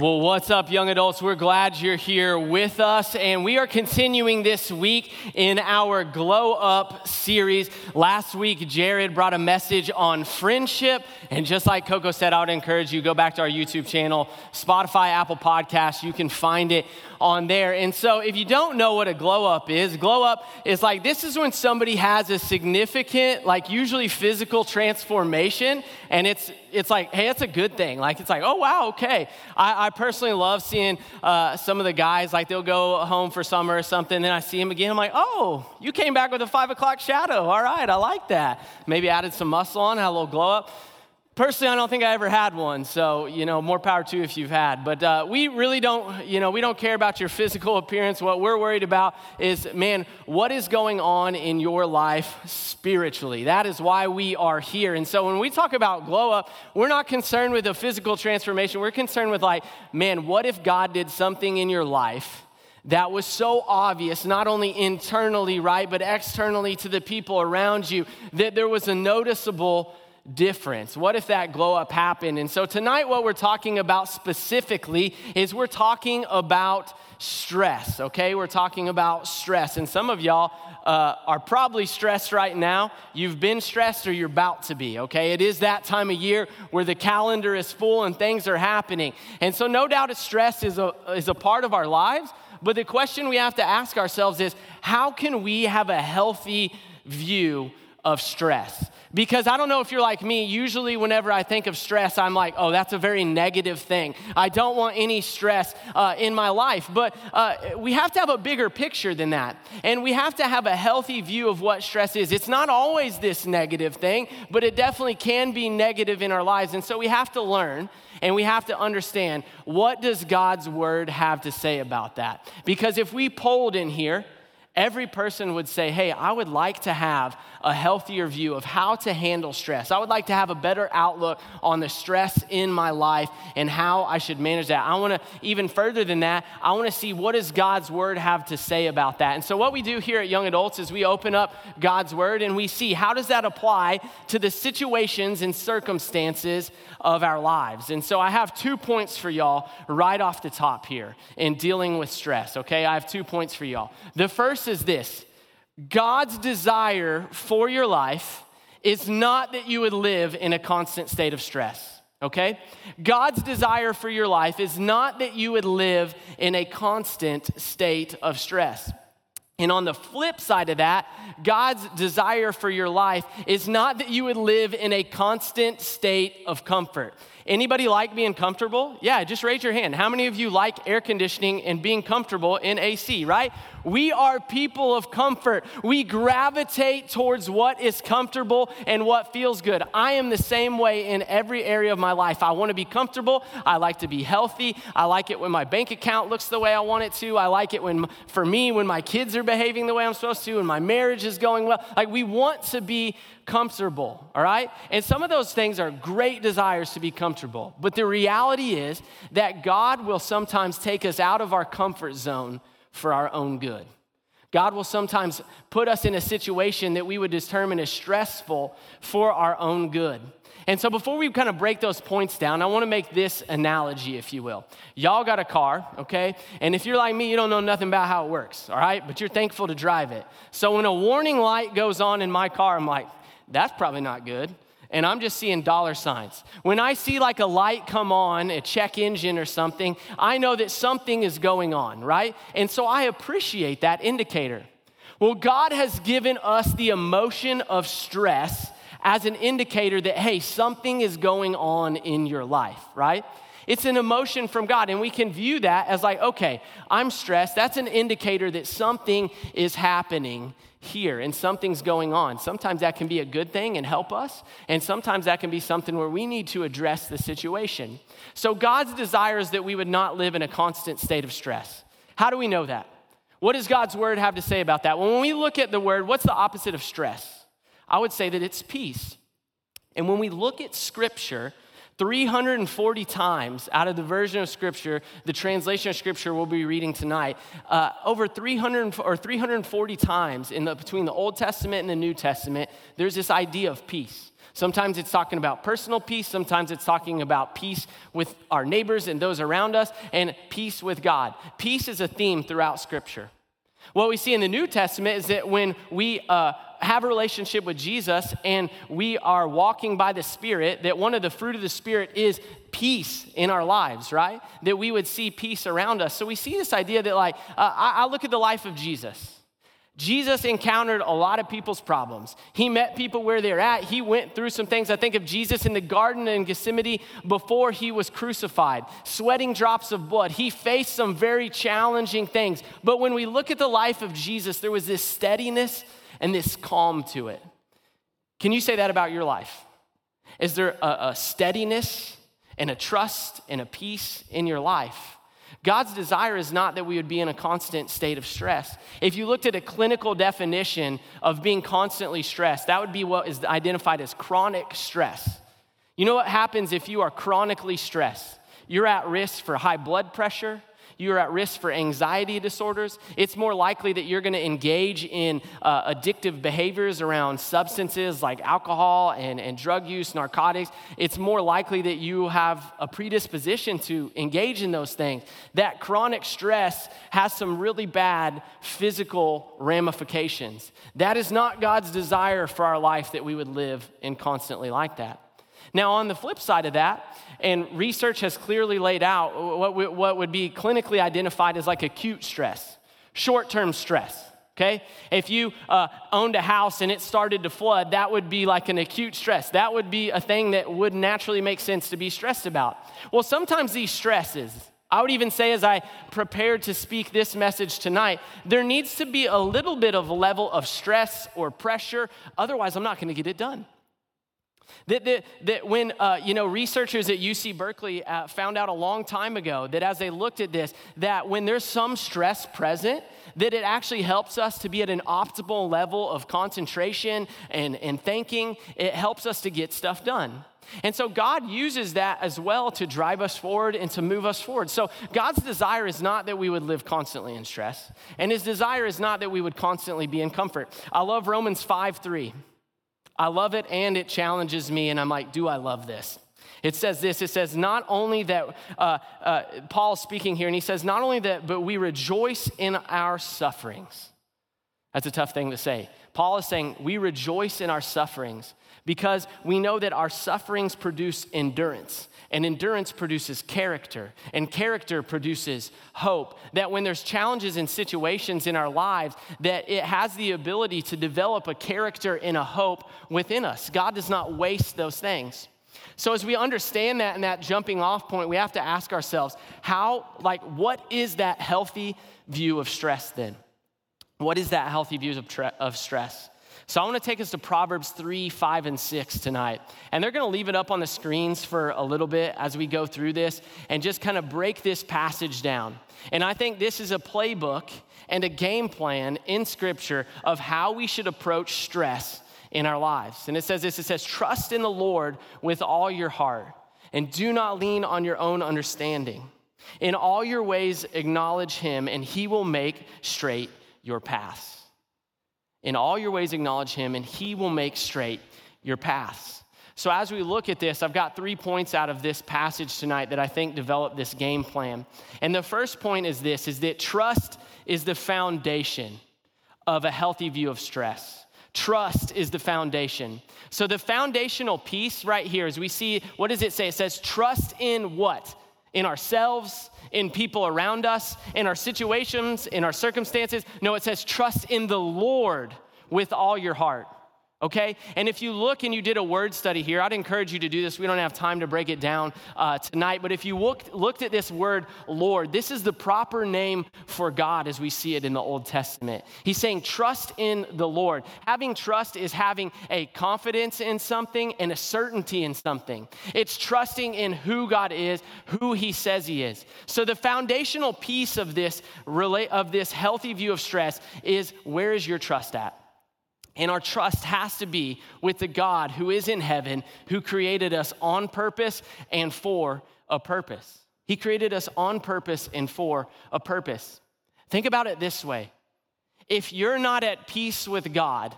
Well, what's up, young adults? We're glad you're here with us, and we are continuing this week in our Glow Up series. Last week, Jared brought a message on friendship, and just like Coco said, I would encourage you go back to our YouTube channel, Spotify, Apple Podcasts. You can find it on there. And so, if you don't know what a glow up is, glow up is like this is when somebody has a significant, like usually physical transformation, and it's it's like, hey, it's a good thing. Like it's like, oh wow, okay. I, I personally love seeing uh, some of the guys like they'll go home for summer or something, then I see them again. I'm like, oh, you came back with a five o'clock shadow. All right, I like that. Maybe added some muscle on, had a little glow up. Personally, I don't think I ever had one, so you know, more power to you if you've had. But uh, we really don't, you know, we don't care about your physical appearance. What we're worried about is, man, what is going on in your life spiritually? That is why we are here. And so when we talk about glow up, we're not concerned with a physical transformation. We're concerned with like, man, what if God did something in your life? that was so obvious, not only internally, right, but externally to the people around you, that there was a noticeable difference? What if that glow up happened? And so tonight, what we're talking about specifically is we're talking about stress, okay? We're talking about stress. And some of y'all uh, are probably stressed right now. You've been stressed or you're about to be, okay? It is that time of year where the calendar is full and things are happening. And so, no doubt, stress is a, is a part of our lives. But the question we have to ask ourselves is how can we have a healthy view of stress. Because I don't know if you're like me, usually whenever I think of stress, I'm like, oh, that's a very negative thing. I don't want any stress uh, in my life. But uh, we have to have a bigger picture than that. And we have to have a healthy view of what stress is. It's not always this negative thing, but it definitely can be negative in our lives. And so we have to learn and we have to understand what does God's word have to say about that? Because if we polled in here, every person would say, Hey, I would like to have a healthier view of how to handle stress. I would like to have a better outlook on the stress in my life and how I should manage that. I want to, even further than that, I want to see what does God's word have to say about that. And so what we do here at Young Adults is we open up God's word and we see how does that apply to the situations and circumstances of our lives. And so I have two points for y'all right off the top here in dealing with stress, okay? I have two points for y'all. The first is this God's desire for your life is not that you would live in a constant state of stress, okay? God's desire for your life is not that you would live in a constant state of stress. And on the flip side of that, God's desire for your life is not that you would live in a constant state of comfort. Anybody like being comfortable? Yeah, just raise your hand. How many of you like air conditioning and being comfortable in AC, right? We are people of comfort. We gravitate towards what is comfortable and what feels good. I am the same way in every area of my life. I want to be comfortable. I like to be healthy. I like it when my bank account looks the way I want it to. I like it when, for me, when my kids are behaving the way I'm supposed to and my marriage is going well. Like, we want to be comfortable, all right? And some of those things are great desires to be comfortable. But the reality is that God will sometimes take us out of our comfort zone for our own good. God will sometimes put us in a situation that we would determine as stressful for our own good. And so, before we kind of break those points down, I want to make this analogy, if you will. Y'all got a car, okay? And if you're like me, you don't know nothing about how it works, all right? But you're thankful to drive it. So, when a warning light goes on in my car, I'm like, that's probably not good. And I'm just seeing dollar signs. When I see like a light come on, a check engine or something, I know that something is going on, right? And so I appreciate that indicator. Well, God has given us the emotion of stress as an indicator that, hey, something is going on in your life, right? It's an emotion from God, and we can view that as like, okay, I'm stressed. That's an indicator that something is happening here and something's going on. Sometimes that can be a good thing and help us, and sometimes that can be something where we need to address the situation. So, God's desire is that we would not live in a constant state of stress. How do we know that? What does God's word have to say about that? When we look at the word, what's the opposite of stress? I would say that it's peace. And when we look at scripture, 340 times out of the version of Scripture, the translation of Scripture we'll be reading tonight, uh, over 300 or 340 times in the, between the Old Testament and the New Testament, there's this idea of peace. Sometimes it's talking about personal peace, sometimes it's talking about peace with our neighbors and those around us, and peace with God. Peace is a theme throughout Scripture. What we see in the New Testament is that when we uh, have a relationship with Jesus and we are walking by the Spirit, that one of the fruit of the Spirit is peace in our lives, right? That we would see peace around us. So we see this idea that, like, uh, I, I look at the life of Jesus. Jesus encountered a lot of people's problems. He met people where they're at. He went through some things. I think of Jesus in the garden in Gethsemane before he was crucified, sweating drops of blood. He faced some very challenging things. But when we look at the life of Jesus, there was this steadiness and this calm to it. Can you say that about your life? Is there a, a steadiness and a trust and a peace in your life? God's desire is not that we would be in a constant state of stress. If you looked at a clinical definition of being constantly stressed, that would be what is identified as chronic stress. You know what happens if you are chronically stressed? You're at risk for high blood pressure, you're at risk for anxiety disorders. It's more likely that you're going to engage in uh, addictive behaviors around substances like alcohol and, and drug use, narcotics. It's more likely that you have a predisposition to engage in those things. That chronic stress has some really bad physical ramifications. That is not God's desire for our life that we would live in constantly like that. Now, on the flip side of that, and research has clearly laid out what, what would be clinically identified as like acute stress, short term stress. Okay? If you uh, owned a house and it started to flood, that would be like an acute stress. That would be a thing that would naturally make sense to be stressed about. Well, sometimes these stresses, I would even say as I prepared to speak this message tonight, there needs to be a little bit of a level of stress or pressure. Otherwise, I'm not going to get it done. That, that, that when, uh, you know, researchers at UC Berkeley uh, found out a long time ago that as they looked at this, that when there's some stress present, that it actually helps us to be at an optimal level of concentration and, and thinking. It helps us to get stuff done. And so God uses that as well to drive us forward and to move us forward. So God's desire is not that we would live constantly in stress, and his desire is not that we would constantly be in comfort. I love Romans 5 3. I love it and it challenges me, and I'm like, do I love this? It says this it says, not only that, uh, uh, Paul's speaking here, and he says, not only that, but we rejoice in our sufferings. That's a tough thing to say. Paul is saying, we rejoice in our sufferings because we know that our sufferings produce endurance. And endurance produces character, and character produces hope. That when there's challenges and situations in our lives, that it has the ability to develop a character and a hope within us. God does not waste those things. So as we understand that and that jumping off point, we have to ask ourselves, how, like, what is that healthy view of stress then? What is that healthy view of, tre- of stress? So I want to take us to Proverbs 3, 5, and 6 tonight. And they're going to leave it up on the screens for a little bit as we go through this and just kind of break this passage down. And I think this is a playbook and a game plan in Scripture of how we should approach stress in our lives. And it says this it says, Trust in the Lord with all your heart, and do not lean on your own understanding. In all your ways, acknowledge him, and he will make straight your paths. In all your ways, acknowledge him, and he will make straight your paths. So, as we look at this, I've got three points out of this passage tonight that I think develop this game plan. And the first point is this is that trust is the foundation of a healthy view of stress. Trust is the foundation. So, the foundational piece right here is we see what does it say? It says, trust in what? In ourselves, in people around us, in our situations, in our circumstances. No, it says, trust in the Lord with all your heart okay? And if you look and you did a word study here, I'd encourage you to do this. We don't have time to break it down uh, tonight, but if you looked, looked at this word Lord, this is the proper name for God as we see it in the Old Testament. He's saying, trust in the Lord. Having trust is having a confidence in something and a certainty in something. It's trusting in who God is, who He says He is. So the foundational piece of this, of this healthy view of stress is where is your trust at? And our trust has to be with the God who is in heaven, who created us on purpose and for a purpose. He created us on purpose and for a purpose. Think about it this way if you're not at peace with God,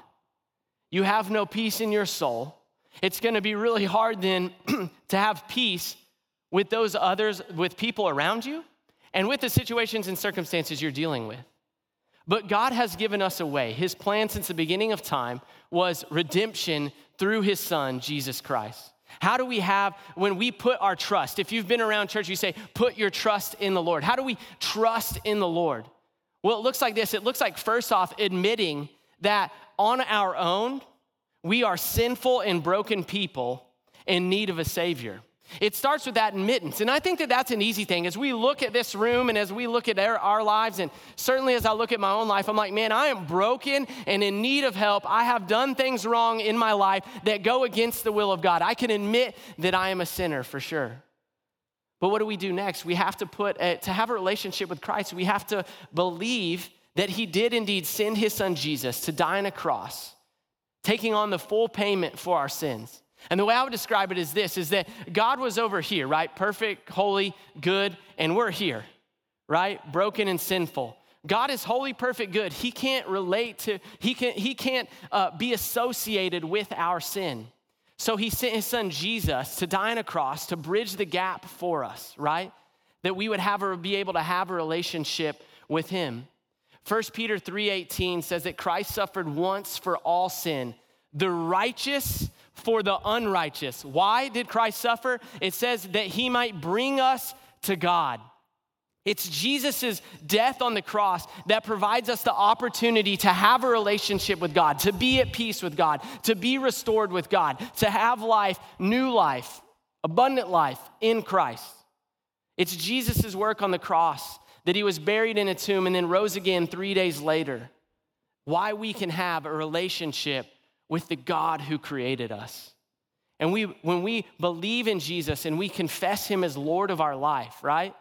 you have no peace in your soul, it's gonna be really hard then to have peace with those others, with people around you, and with the situations and circumstances you're dealing with. But God has given us a way. His plan since the beginning of time was redemption through his son, Jesus Christ. How do we have, when we put our trust, if you've been around church, you say, put your trust in the Lord. How do we trust in the Lord? Well, it looks like this it looks like, first off, admitting that on our own, we are sinful and broken people in need of a Savior. It starts with that admittance. And I think that that's an easy thing. As we look at this room and as we look at our, our, lives, and certainly as I look at my own life, I'm like, man, I am broken and in need of help. I have done things wrong in my life that go against the will of God. I can admit that I am a sinner for sure. But what do we do next? We have to put, a, to have a relationship with Christ, we have to believe that He did indeed send His Son Jesus to die on a cross, taking on the full payment for our sins. And the way I would describe it is this is that God was over here, right? Perfect, holy, good, and we're here, right? Broken and sinful. God is holy, perfect, good. He can't relate to, he, can, he can't uh, be associated with our sin. So he sent his son Jesus to die on a cross to bridge the gap for us, right? That we would have or be able to have a relationship with him. 1 Peter 3:18 says that Christ suffered once for all sin, the righteous for the unrighteous. Why did Christ suffer? It says that he might bring us to God. It's Jesus' death on the cross that provides us the opportunity to have a relationship with God, to be at peace with God, to be restored with God, to have life, new life, abundant life in Christ. It's Jesus' work on the cross that he was buried in a tomb and then rose again three days later. Why we can have a relationship with the God who created us. And we, when we believe in Jesus and we confess him as Lord of our life, right?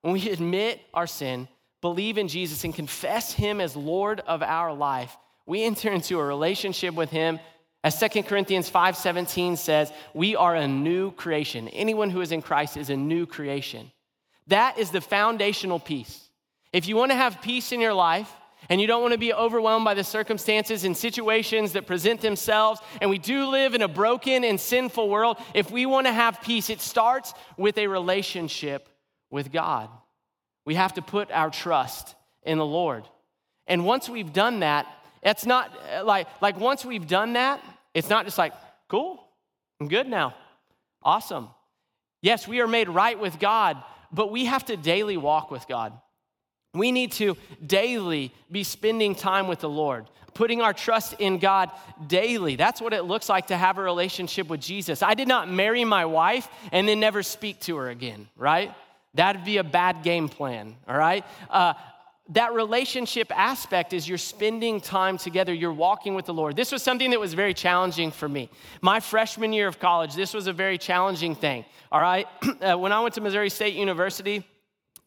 When we admit our sin, believe in Jesus, and confess him as Lord of our life, we enter into a relationship with him. As 2 Corinthians 5:17 says, we are a new creation. Anyone who is in Christ is a new creation. That is the foundational piece. If you want to have peace in your life, and you don't want to be overwhelmed by the circumstances and situations that present themselves. And we do live in a broken and sinful world. If we want to have peace, it starts with a relationship with God. We have to put our trust in the Lord. And once we've done that, it's not uh, like, like once we've done that, it's not just like, cool, I'm good now. Awesome. Yes, we are made right with God, but we have to daily walk with God. We need to daily be spending time with the Lord, putting our trust in God daily. That's what it looks like to have a relationship with Jesus. I did not marry my wife and then never speak to her again, right? That'd be a bad game plan, all right? Uh, that relationship aspect is you're spending time together, you're walking with the Lord. This was something that was very challenging for me. My freshman year of college, this was a very challenging thing, all right? uh, when I went to Missouri State University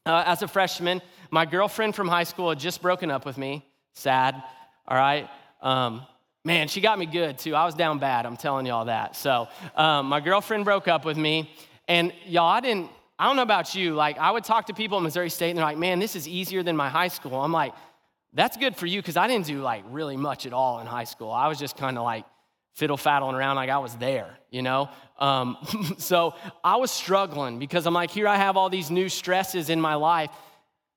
uh, as a freshman, my girlfriend from high school had just broken up with me. Sad, all right? Um, man, she got me good too. I was down bad, I'm telling y'all that. So, um, my girlfriend broke up with me, and y'all, I didn't, I don't know about you, like, I would talk to people at Missouri State, and they're like, man, this is easier than my high school. I'm like, that's good for you, because I didn't do like really much at all in high school. I was just kind of like, fiddle faddling around like I was there, you know? Um, so I was struggling because I'm like, here I have all these new stresses in my life.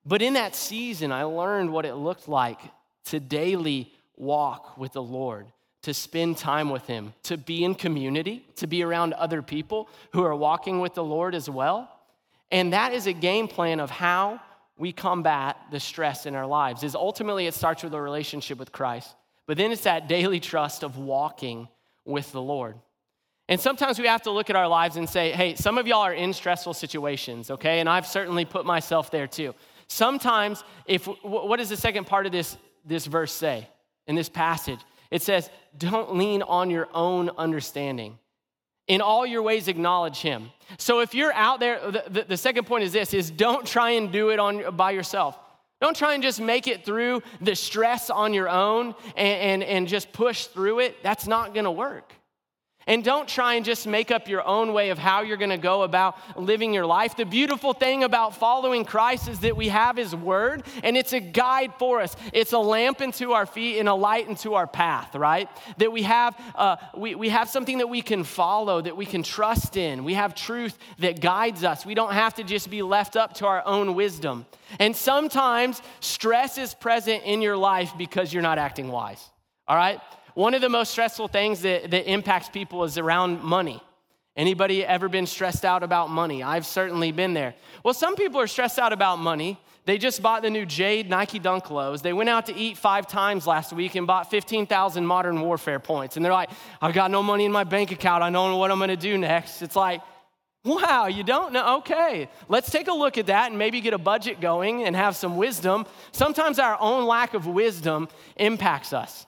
But in that season, I learned what it looked like to daily walk with the Lord, to spend time with Him, to be in community, to be around other people who are walking with the Lord as well. And that is a game plan of how we combat the stress in our lives. Is ultimately it starts with a relationship with Christ. But then it's that daily trust of walking with the Lord. And sometimes we have to look at our lives and say, hey, some of y'all are in stressful situations, okay? And I've certainly put myself there too. Sometimes, if what does the second part of this, this verse say in this passage? It says, Don't lean on your own understanding. In all your ways, acknowledge him. So if you're out there, the, the, the second point is this is don't try and do it on by yourself. Don't try and just make it through the stress on your own and, and, and just push through it. That's not gonna work. And don't try and just make up your own way of how you're going to go about living your life. The beautiful thing about following Christ is that we have His Word, and it's a guide for us. It's a lamp into our feet and a light into our path, right? That we have, uh, we, we have something that we can follow, that we can trust in. We have truth that guides us. We don't have to just be left up to our own wisdom. And sometimes stress is present in your life because you're not acting wise, all right? One of the most stressful things that, that impacts people is around money. Anybody ever been stressed out about money? I've certainly been there. Well, some people are stressed out about money. They just bought the new Jade Nike Dunk lows. They went out to eat five times last week and bought 15,000 modern warfare points. And they're like, I've got no money in my bank account. I don't know what I'm gonna do next. It's like, wow, you don't know? Okay, let's take a look at that and maybe get a budget going and have some wisdom. Sometimes our own lack of wisdom impacts us.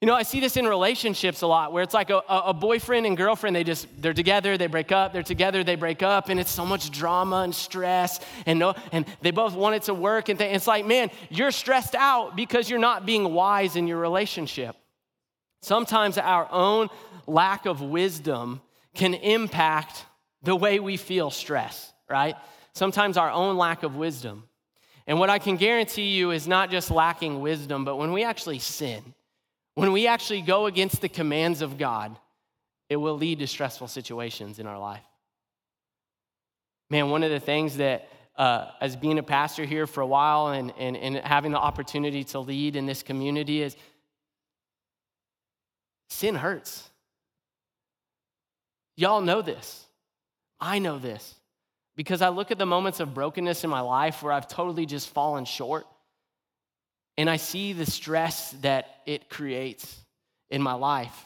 You know, I see this in relationships a lot where it's like a, a, boyfriend and girlfriend, they just, they're together, they break up, they're together, they break up, and it's so much drama and stress, and, no, and they both want it to work. And it's like, man, you're stressed out because you're not being wise in your relationship. Sometimes our own lack of wisdom can impact the way we feel stress, right? Sometimes our own lack of wisdom. And what I can guarantee you is not just lacking wisdom, but when we actually sin, when we actually go against the commands of God, it will lead to stressful situations in our life. Man, one of the things that, uh, as being a pastor here for a while and, and, and having the opportunity to lead in this community, is sin hurts. Y'all know this. I know this because I look at the moments of brokenness in my life where I've totally just fallen short and I see the stress that it creates in my life.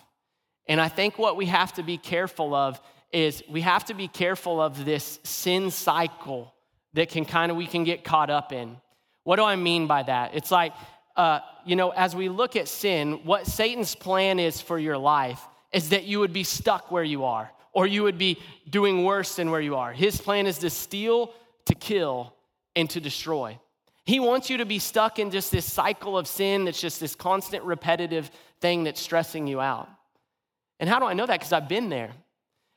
And I think what we have to be careful of is we have to be careful of this sin cycle that can kind of we can get caught up in. What do I mean by that? It's like, uh, you know, as we look at sin, what Satan's plan is for your life is that you would be stuck where you are, or you would be doing worse than where you are. His plan is to steal, to kill, and to destroy. He wants you to be stuck in just this cycle of sin that's just this constant repetitive thing that's stressing you out. And how do I know that? Because I've been there.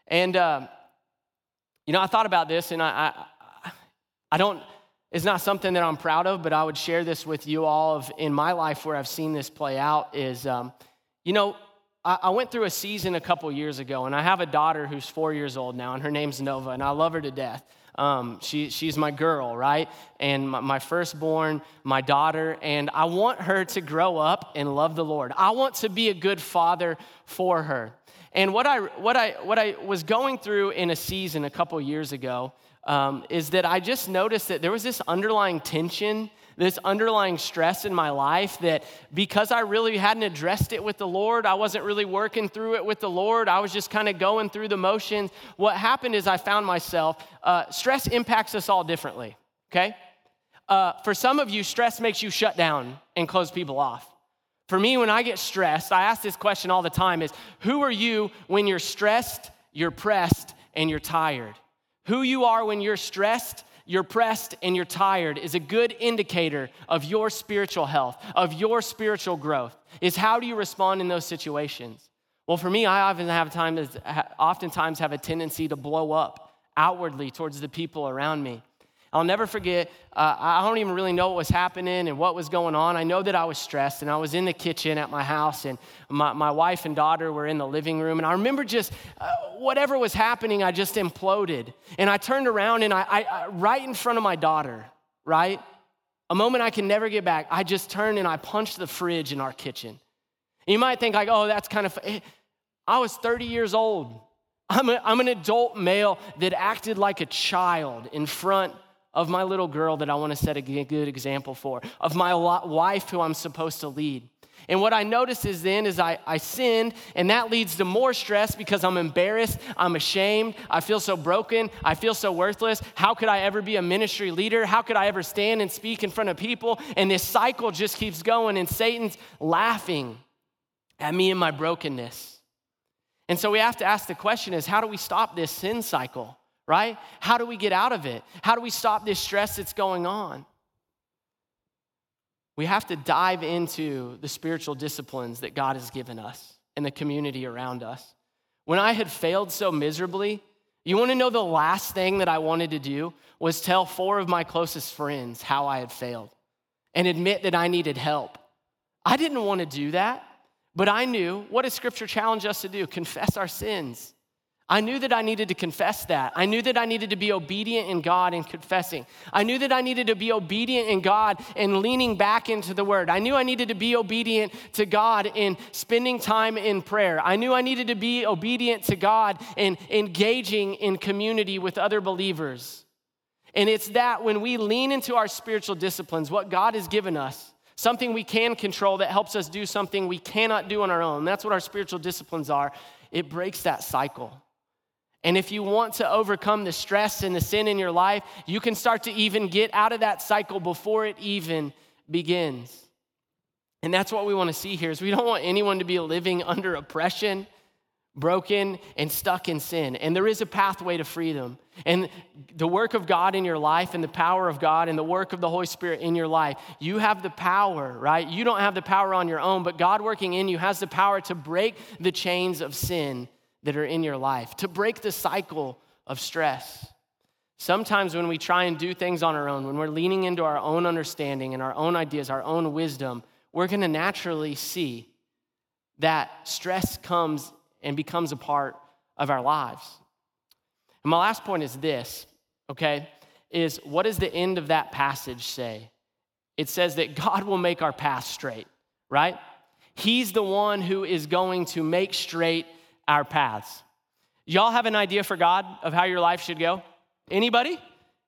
And, uh, you know, I thought about this and I, I, I, don't, it's not something that I'm proud of, but I would share this with you all of in my life where I've seen this play out is, um, you know, I, I went through a season a couple years ago and I have a daughter who's four years old now and her name's Nova and I love her to death. Um, she, she's my girl, right? And my, my firstborn, my daughter, and I want her to grow up and love the Lord. I want to be a good father for her. And what I, what I, what I was going through in a season a couple years ago um, is that I just noticed that there was this underlying tension this underlying stress in my life that because I really hadn't addressed it with the Lord, I wasn't really working through it with the Lord, I was just kind of going through the motions. What happened is I found myself, uh, stress impacts us all differently, okay? Uh, for some of you, stress makes you shut down and close people off. For me, when I get stressed, I ask this question all the time is who are you when you're stressed, you're pressed, and you're tired? Who you are when you're stressed, you're pressed and you're tired is a good indicator of your spiritual health, of your spiritual growth, is how do you respond in those situations? Well, for me, I often have time, oftentimes have a tendency to blow up outwardly towards the people around me. I'll never forget, uh, I don't even really know what was happening and what was going on. I know that I was stressed, and I was in the kitchen at my house, and my, my wife and daughter were in the living room. And I remember just uh, whatever was happening, I just imploded. And I turned around, and I, I, I, right in front of my daughter, right? A moment I can never get back, I just turned and I punched the fridge in our kitchen. You might think, like, oh, that's kind of, I was 30 years old. I'm, a, I'm an adult male that acted like a child in front of my little girl that I want to set a good example for, of my wife who I'm supposed to lead. And what I notice is then is I, I sinned, and that leads to more stress because I'm embarrassed, I'm ashamed, I feel so broken, I feel so worthless. How could I ever be a ministry leader? How could I ever stand and speak in front of people? And this cycle just keeps going, and Satan's laughing at me and my brokenness. And so we have to ask the question is how do we stop this sin cycle? Right? How do we get out of it? How do we stop this stress that's going on? we have to dive into the spiritual disciplines that God has given us and the community around us. When I had failed so miserably, you want to know the last thing that I wanted to do was tell four of my closest friends how I had failed and admit that I needed help. I didn't want to do that, but I knew what does scripture challenge us to do? Confess our sins. I knew that I needed to confess that. I knew that I needed to be obedient in God and confessing. I knew that I needed to be obedient in God and leaning back into the word. I knew I needed to be obedient to God in spending time in prayer. I knew I needed to be obedient to God in engaging in community with other believers. And it's that when we lean into our spiritual disciplines, what God has given us, something we can control that helps us do something we cannot do on our own. That's what our spiritual disciplines are. It breaks that cycle. And if you want to overcome the stress and the sin in your life, you can start to even get out of that cycle before it even begins. And that's what we want to see here is we don't want anyone to be living under oppression, broken and stuck in sin. And there is a pathway to freedom. And the work of God in your life and the power of God and the work of the Holy Spirit in your life, you have the power, right? You don't have the power on your own, but God working in you has the power to break the chains of sin that are in your life, to break the cycle of stress. Sometimes when we try and do things on our own, when we're leaning into our own understanding and our own ideas, our own wisdom, we're going to naturally see that stress comes and becomes a part of our lives. And my last point is this, okay? Is what does the end of that passage say? It says that God will make our path straight, right? He's the one who is going to make straight our paths. Y'all have an idea for God of how your life should go? Anybody?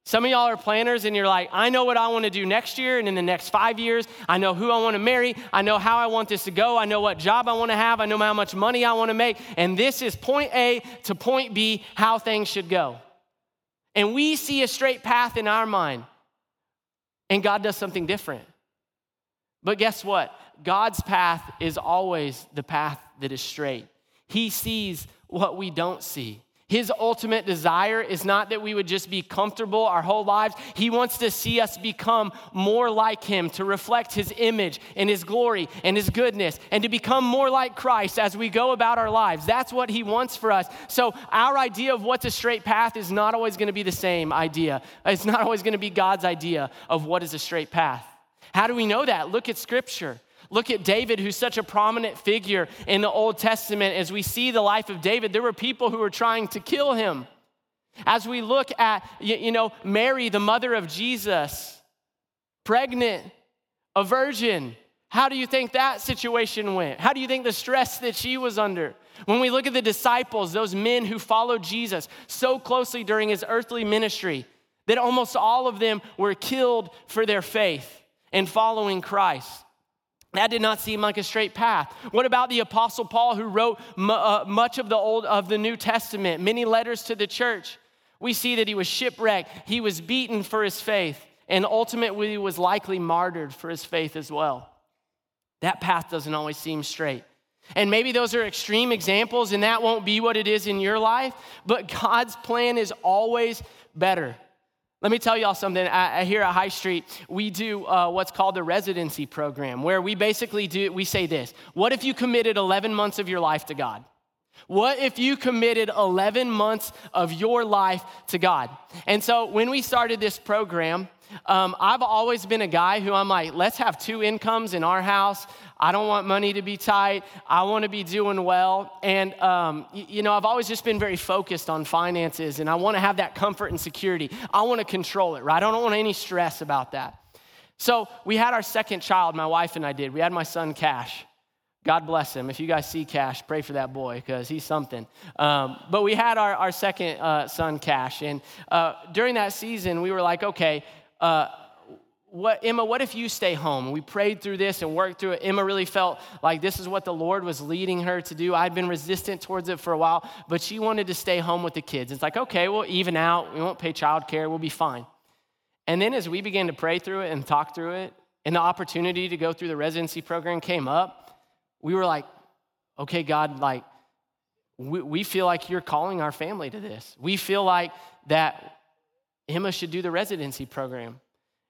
Some of y'all are planners and you're like, I know what I want to do next year and in the next five years. I know who I want to marry. I know how I want this to go. I know what job I want to have. I know how much money I want to make. And this is point A to point B, how things should go. And we see a straight path in our mind, and God does something different. But guess what? God's path is always the path that is straight. He sees what we don't see. His ultimate desire is not that we would just be comfortable our whole lives. He wants to see us become more like Him, to reflect His image and His glory and His goodness, and to become more like Christ as we go about our lives. That's what He wants for us. So, our idea of what's a straight path is not always going to be the same idea. It's not always going to be God's idea of what is a straight path. How do we know that? Look at Scripture. Look at David, who's such a prominent figure in the Old Testament. As we see the life of David, there were people who were trying to kill him. As we look at, you know, Mary, the mother of Jesus, pregnant, a virgin, how do you think that situation went? How do you think the stress that she was under? When we look at the disciples, those men who followed Jesus so closely during his earthly ministry, that almost all of them were killed for their faith and following Christ. That did not seem like a straight path. What about the apostle Paul who wrote uh, much of the old of the New Testament, many letters to the church? We see that he was shipwrecked, he was beaten for his faith, and ultimately was likely martyred for his faith as well. That path doesn't always seem straight. And maybe those are extreme examples, and that won't be what it is in your life, but God's plan is always better. Let me tell y'all something. I, here at High Street, we do uh, what's called the residency program, where we basically do, we say this What if you committed 11 months of your life to God? What if you committed 11 months of your life to God? And so when we started this program, um, I've always been a guy who I'm like, let's have two incomes in our house. I don't want money to be tight. I want to be doing well. And, um, you, you know, I've always just been very focused on finances and I want to have that comfort and security. I want to control it, right? I don't want any stress about that. So we had our second child, my wife and I did. We had my son, Cash. God bless him. If you guys see Cash, pray for that boy because he's something. Um, but we had our, our second uh, son, Cash. And uh, during that season, we were like, okay, uh, what, Emma, what if you stay home? We prayed through this and worked through it. Emma really felt like this is what the Lord was leading her to do. I'd been resistant towards it for a while, but she wanted to stay home with the kids. It's like, okay, we'll even out. We won't pay childcare. We'll be fine. And then as we began to pray through it and talk through it, and the opportunity to go through the residency program came up, we were like, okay, God, like, we, we feel like you're calling our family to this. We feel like that Emma should do the residency program.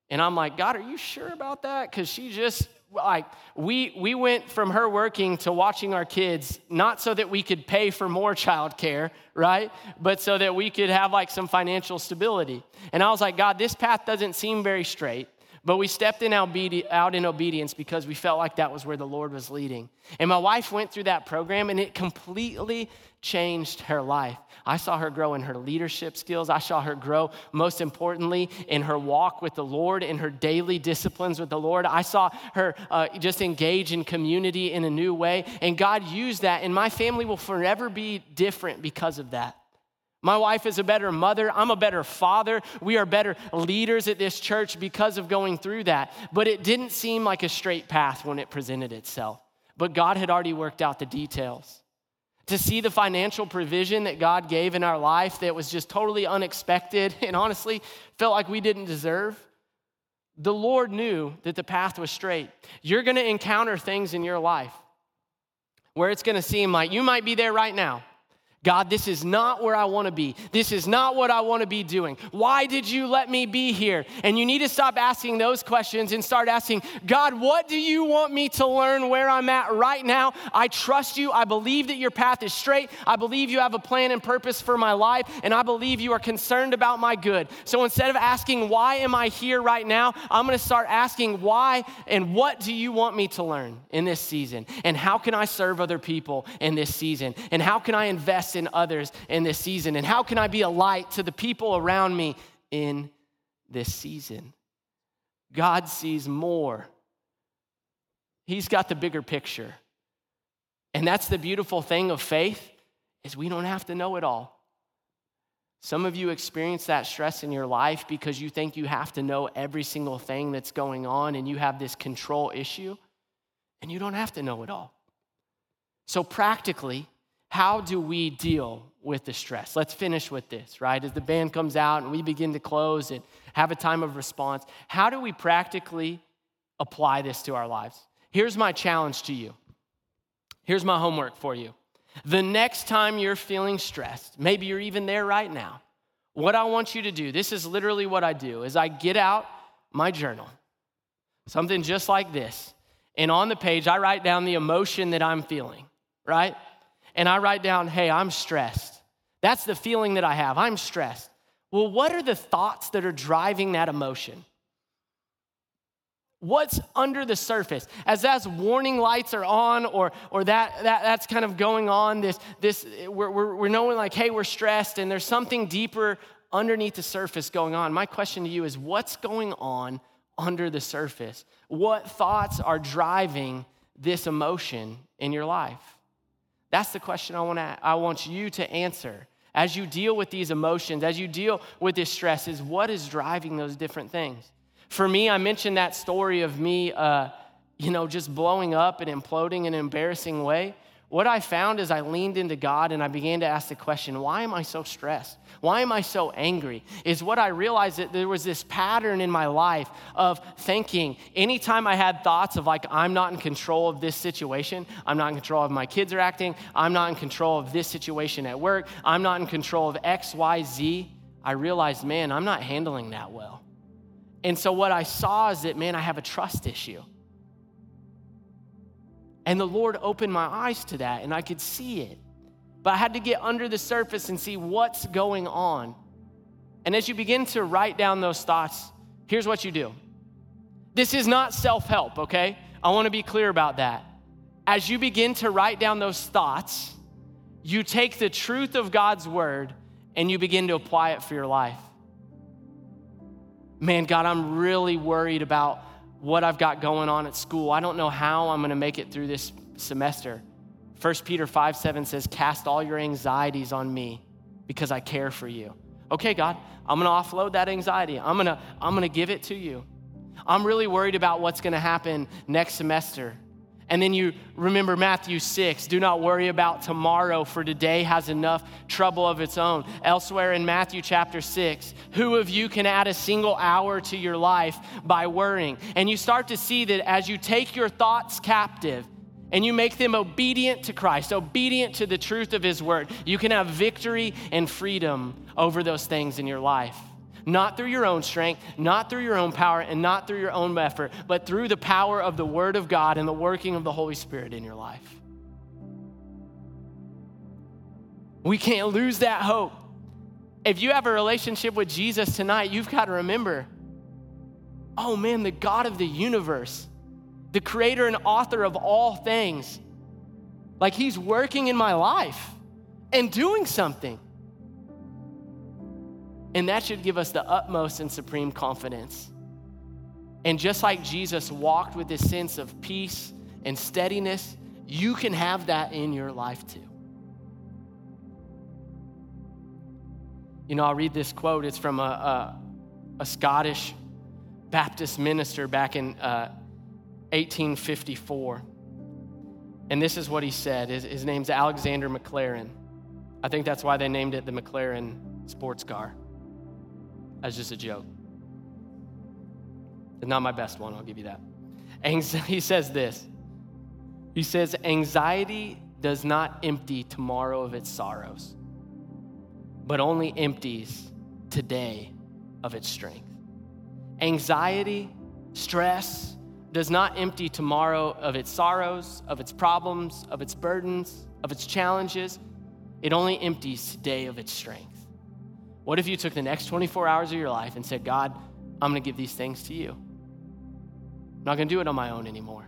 And I'm like, God, are you sure about that? Because she just, like, we, we went from her working to watching our kids, not so that we could pay for more childcare, right? But so that we could have like some financial stability. And I was like, God, this path doesn't seem very straight. But we stepped in out in obedience because we felt like that was where the Lord was leading. And my wife went through that program and it completely changed her life. I saw her grow in her leadership skills. I saw her grow, most importantly, in her walk with the Lord, in her daily disciplines with the Lord. I saw her uh, just engage in community in a new way. And God used that, and my family will forever be different because of that. My wife is a better mother. I'm a better father. We are better leaders at this church because of going through that. But it didn't seem like a straight path when it presented itself. But God had already worked out the details. To see the financial provision that God gave in our life that was just totally unexpected and honestly felt like we didn't deserve. The Lord knew that the path was straight. You're gonna encounter things in your life where it's gonna seem like you might be there right now. God, this is not where I want to be. This is not what I want to be doing. Why did you let me be here? And you need to stop asking those questions and start asking, God, what do you want me to learn where I'm at right now? I trust you. I believe that your path is straight. I believe you have a plan and purpose for my life, and I believe you are concerned about my good. So instead of asking, why am I here right now? I'm going to start asking, why and what do you want me to learn in this season? And how can I serve other people in this season? And how can I invest? In others in this season? And how can I be a light to the people around me in this season? God sees more. He's got the bigger picture. And that's the beautiful thing of faith is we don't have to know it all. Some of you experience that stress in your life because you think you have to know every single thing that's going on and you have this control issue, and you don't have to know it all. So, practically, how do we deal with the stress? Let's finish with this, right? As the band comes out and we begin to close and have a time of response, how do we practically apply this to our lives? Here's my challenge to you. Here's my homework for you. The next time you're feeling stressed, maybe you're even there right now, what I want you to do, this is literally what I do, is I get out my journal, something just like this. And on the page, I write down the emotion that I'm feeling, right? And I write down, hey, I'm stressed. That's the feeling that I have. I'm stressed. Well, what are the thoughts that are driving that emotion? What's under the surface? As as warning lights are on, or, or that, that that's kind of going on, this, this we're, we're, we're knowing like, hey, we're stressed, and there's something deeper underneath the surface going on. My question to you is what's going on under the surface? What thoughts are driving this emotion in your life? That's the question I want, I want you to answer. As you deal with these emotions, as you deal with this stress, is what is driving those different things? For me, I mentioned that story of me, uh, you know, just blowing up and imploding in an embarrassing way. What I found is I leaned into God and I began to ask the question, why am I so stressed? Why am I so angry? Is what I realized that there was this pattern in my life of thinking anytime I had thoughts of like, I'm not in control of this situation, I'm not in control of my kids are acting, I'm not in control of this situation at work, I'm not in control of X, Y, Z, I realized, man, I'm not handling that well. And so what I saw is that, man, I have a trust issue. And the Lord opened my eyes to that and I could see it. But I had to get under the surface and see what's going on. And as you begin to write down those thoughts, here's what you do. This is not self help, okay? I want to be clear about that. As you begin to write down those thoughts, you take the truth of God's word and you begin to apply it for your life. Man, God, I'm really worried about what I've got going on at school. I don't know how I'm going to make it through this semester. 1 Peter 5 7 says, Cast all your anxieties on me because I care for you. Okay, God, I'm going to offload that anxiety. I'm going to I'm going to give it to you. I'm really worried about what's going to happen next semester. And then you remember Matthew 6 do not worry about tomorrow, for today has enough trouble of its own. Elsewhere in Matthew chapter 6, who of you can add a single hour to your life by worrying? And you start to see that as you take your thoughts captive, and you make them obedient to Christ, obedient to the truth of His word, you can have victory and freedom over those things in your life. Not through your own strength, not through your own power, and not through your own effort, but through the power of the Word of God and the working of the Holy Spirit in your life. We can't lose that hope. If you have a relationship with Jesus tonight, you've got to remember oh man, the God of the universe, the creator and author of all things, like he's working in my life and doing something. And that should give us the utmost and supreme confidence. And just like Jesus walked with this sense of peace and steadiness, you can have that in your life too. You know, I'll read this quote. It's from a, a, a Scottish Baptist minister back in uh, 1854. And this is what he said. His, his name's Alexander Maclaren. I think that's why they named it the McLaren sports car. That's just a joke. It's not my best one, I'll give you that. he says this He says, Anxiety does not empty tomorrow of its sorrows, but only empties today of its strength. Anxiety, stress does not empty tomorrow of its sorrows, of its problems, of its burdens, of its challenges. It only empties today of its strength. What if you took the next 24 hours of your life and said, God, I'm going to give these things to you? I'm not going to do it on my own anymore.